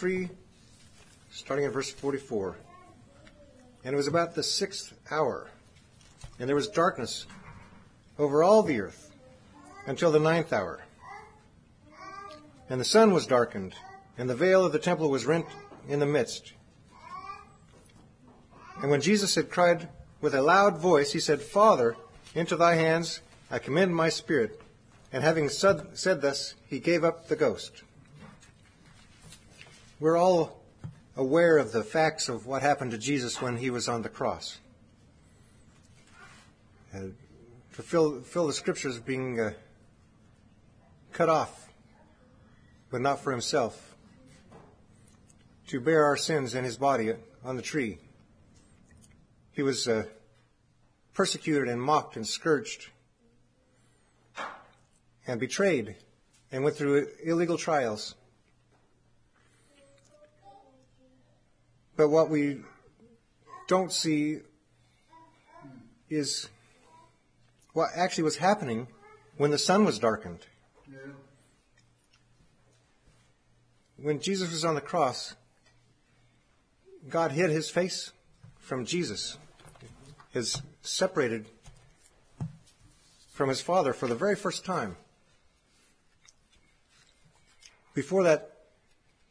43, starting at verse 44. And it was about the sixth hour, and there was darkness over all the earth until the ninth hour. And the sun was darkened, and the veil of the temple was rent in the midst. And when Jesus had cried with a loud voice, he said, Father, into thy hands I commend my spirit. And having said, said this, he gave up the ghost. We're all aware of the facts of what happened to Jesus when he was on the cross. Uh, to fill, fill the scriptures being uh, cut off, but not for himself. To bear our sins in his body on the tree. He was uh, persecuted and mocked and scourged and betrayed and went through illegal trials. But what we don't see is what actually was happening when the sun was darkened. Yeah. When Jesus was on the cross, God hid his face from Jesus, is separated from his Father for the very first time. Before that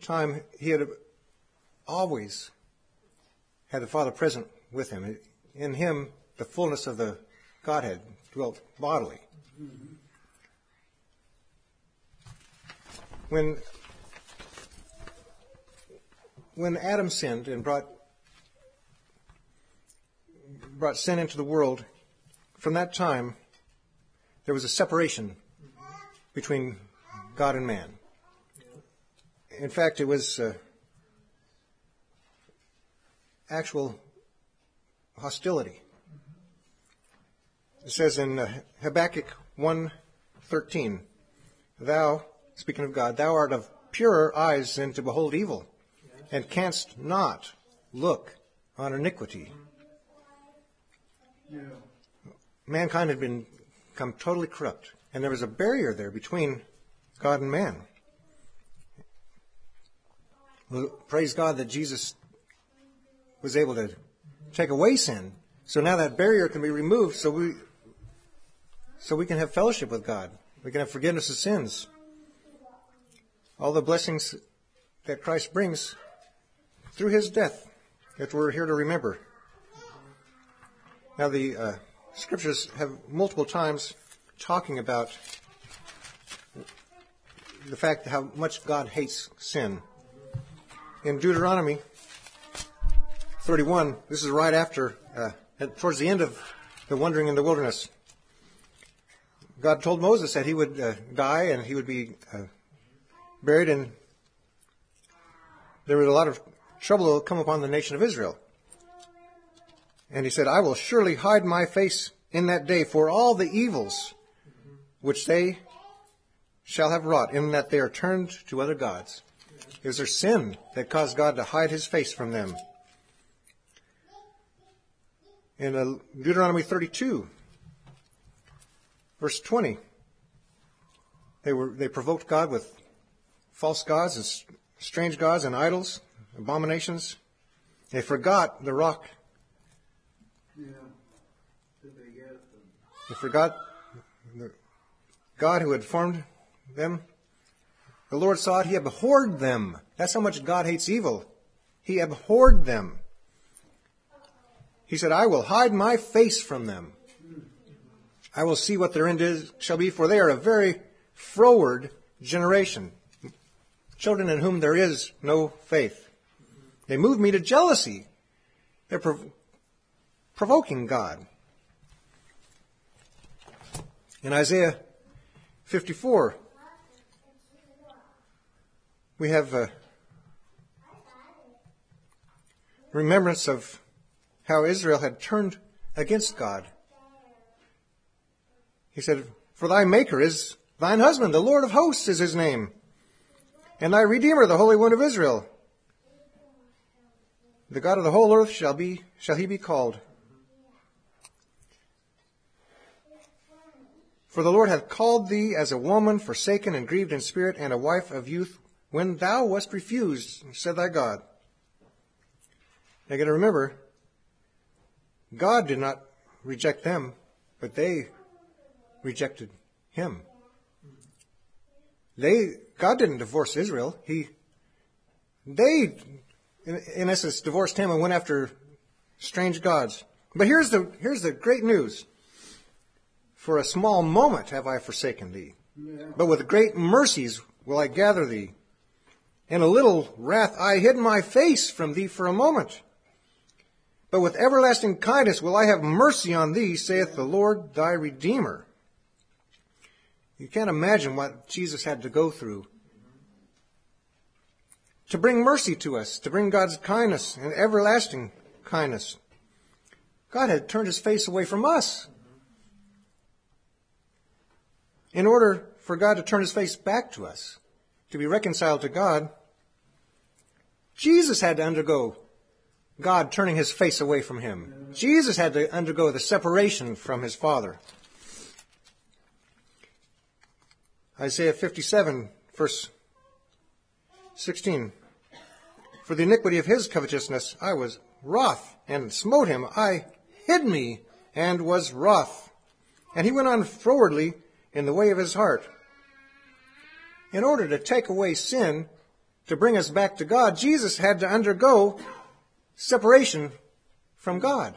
time, he had always had the Father present with him. In him, the fullness of the Godhead dwelt bodily. When when Adam sinned and brought brought sin into the world, from that time there was a separation between God and man. In fact, it was uh, actual hostility. It says in uh, Habakkuk 1:13, "Thou, speaking of God, thou art of purer eyes than to behold evil, and canst not look on iniquity." Yeah. Mankind had been become totally corrupt, and there was a barrier there between God and man. Praise God that Jesus was able to take away sin. So now that barrier can be removed so we so we can have fellowship with God. We can have forgiveness of sins. All the blessings that Christ brings through his death that we're here to remember. Now the uh, scriptures have multiple times talking about the fact how much God hates sin. In Deuteronomy 31, this is right after, uh, towards the end of the wandering in the wilderness. God told Moses that he would uh, die and he would be uh, buried, and there was a lot of trouble that would come upon the nation of Israel. And he said, I will surely hide my face in that day for all the evils which they shall have wrought, in that they are turned to other gods. It was their sin that caused God to hide his face from them. In uh, Deuteronomy 32, verse 20, they were they provoked God with false gods and strange gods and idols, abominations. They forgot the rock. Yeah. They? They forgot the God who had formed them. The Lord saw it. He abhorred them. That's how much God hates evil. He abhorred them. He said, I will hide my face from them. I will see what their end is, shall be, for they are a very froward generation. Children in whom there is no faith. They move me to jealousy. They're prov- provoking God. In Isaiah 54, we have a remembrance of how Israel had turned against God. He said, For thy Maker is thine husband, the Lord of hosts is his name, and thy Redeemer, the Holy One of Israel. The God of the whole earth shall be, shall he be called. For the Lord hath called thee as a woman forsaken and grieved in spirit, and a wife of youth when thou wast refused, said thy God. Now you got to remember, God did not reject them, but they rejected him. They, God didn't divorce Israel. He, they, in, in essence, divorced him and went after strange gods. But here's the, here's the great news. For a small moment have I forsaken thee, but with great mercies will I gather thee. In a little wrath I hid my face from thee for a moment. But with everlasting kindness will I have mercy on thee, saith the Lord thy Redeemer. You can't imagine what Jesus had to go through to bring mercy to us, to bring God's kindness and everlasting kindness. God had turned his face away from us. In order for God to turn his face back to us, to be reconciled to God, Jesus had to undergo God turning his face away from him. Jesus had to undergo the separation from his Father. Isaiah 57, verse 16. For the iniquity of his covetousness I was wroth and smote him. I hid me and was wroth. And he went on frowardly in the way of his heart. In order to take away sin, to bring us back to God, Jesus had to undergo separation from God.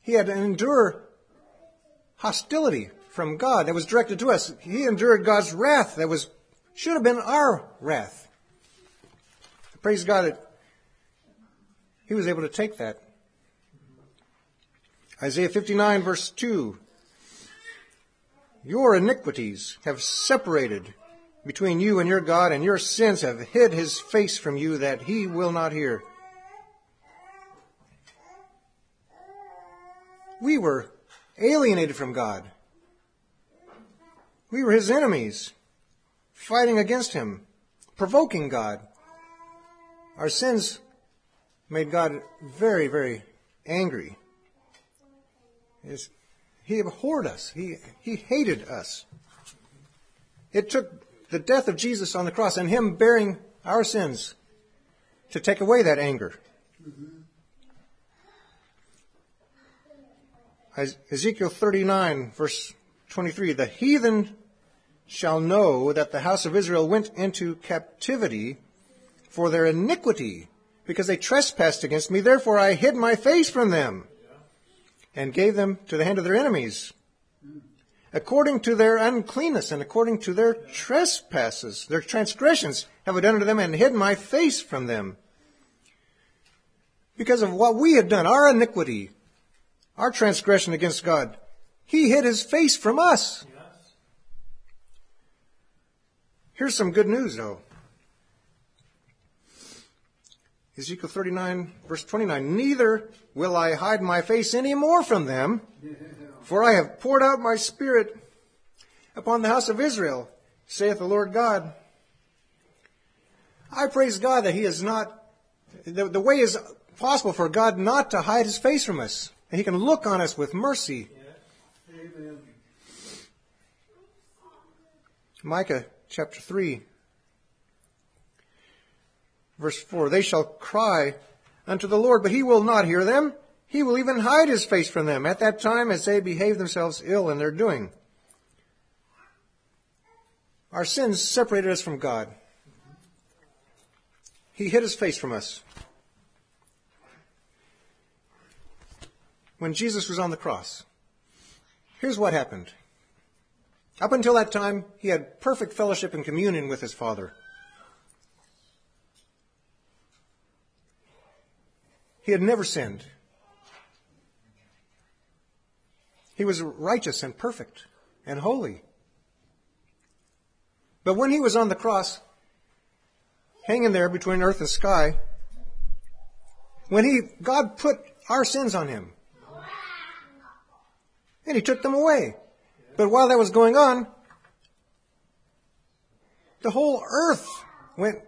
He had to endure hostility from God that was directed to us. He endured God's wrath that was should have been our wrath. Praise God that he was able to take that. Isaiah 59 verse 2. Your iniquities have separated between you and your God, and your sins have hid his face from you that he will not hear. We were alienated from God. We were his enemies, fighting against him, provoking God. Our sins made God very, very angry. He abhorred us. He, he hated us. It took the death of Jesus on the cross and him bearing our sins to take away that anger. Mm-hmm. Ezekiel 39, verse 23, the heathen shall know that the house of Israel went into captivity for their iniquity, because they trespassed against me. Therefore I hid my face from them and gave them to the hand of their enemies. According to their uncleanness and according to their trespasses, their transgressions have I done unto them and hid my face from them. Because of what we had done, our iniquity, our transgression against God. He hid his face from us. Here's some good news, though. Ezekiel 39, verse 29. Neither will I hide my face any more from them, for I have poured out my spirit upon the house of Israel, saith the Lord God. I praise God that He is not, the, the way is possible for God not to hide His face from us. And he can look on us with mercy. Amen. Micah chapter 3, verse 4 They shall cry unto the Lord, but he will not hear them. He will even hide his face from them at that time as they behave themselves ill in their doing. Our sins separated us from God. He hid his face from us. When Jesus was on the cross. Here's what happened. Up until that time, he had perfect fellowship and communion with his Father. He had never sinned. He was righteous and perfect and holy. But when he was on the cross, hanging there between earth and sky, when he, God put our sins on him, and he took them away. But while that was going on, the whole earth went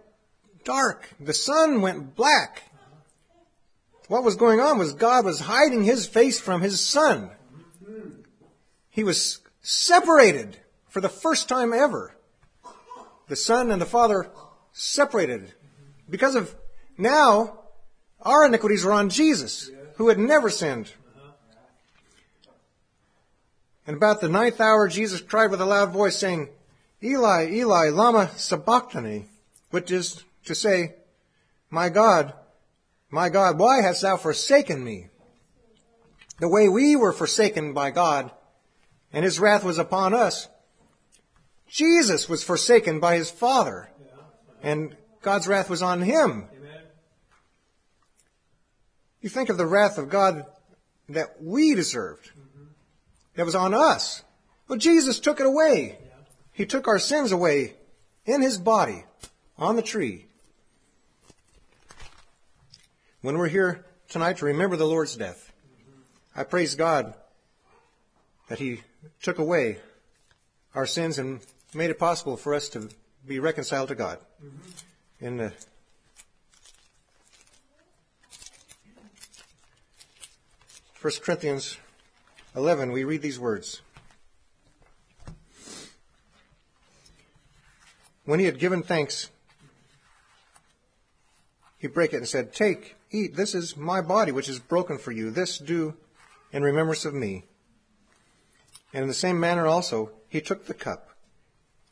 dark. The sun went black. What was going on was God was hiding his face from his son. He was separated for the first time ever. The son and the father separated. Because of now, our iniquities were on Jesus, who had never sinned. And about the ninth hour, Jesus cried with a loud voice, saying, Eli, Eli, lama sabachthani, which is to say, My God, my God, why hast thou forsaken me? The way we were forsaken by God, and his wrath was upon us, Jesus was forsaken by his Father, and God's wrath was on him. You think of the wrath of God that we deserved, that was on us. Well, Jesus took it away. He took our sins away in his body on the tree. When we're here tonight to remember the Lord's death, I praise God that he took away our sins and made it possible for us to be reconciled to God. In the First Corinthians 11, we read these words. When he had given thanks, he brake it and said, Take, eat, this is my body which is broken for you. This do in remembrance of me. And in the same manner also, he took the cup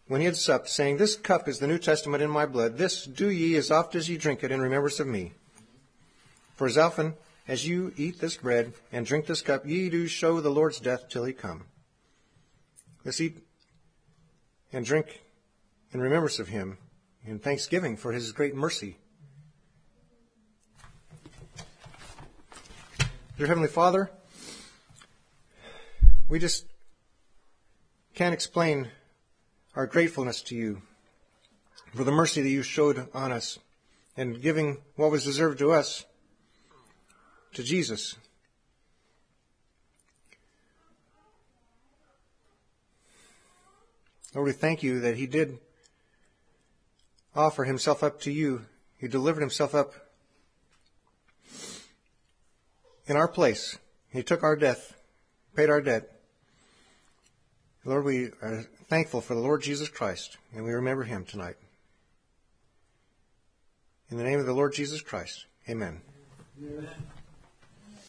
when he had supped, saying, This cup is the New Testament in my blood. This do ye as oft as ye drink it in remembrance of me. For as often as you eat this bread and drink this cup, ye do show the Lord's death till he come. Let's eat and drink in remembrance of him in thanksgiving for his great mercy. Dear Heavenly Father, we just can't explain our gratefulness to you for the mercy that you showed on us and giving what was deserved to us to Jesus. Lord, we thank you that he did offer himself up to you. He delivered himself up in our place. He took our death, paid our debt. Lord, we are thankful for the Lord Jesus Christ, and we remember him tonight. In the name of the Lord Jesus Christ, amen. Yes.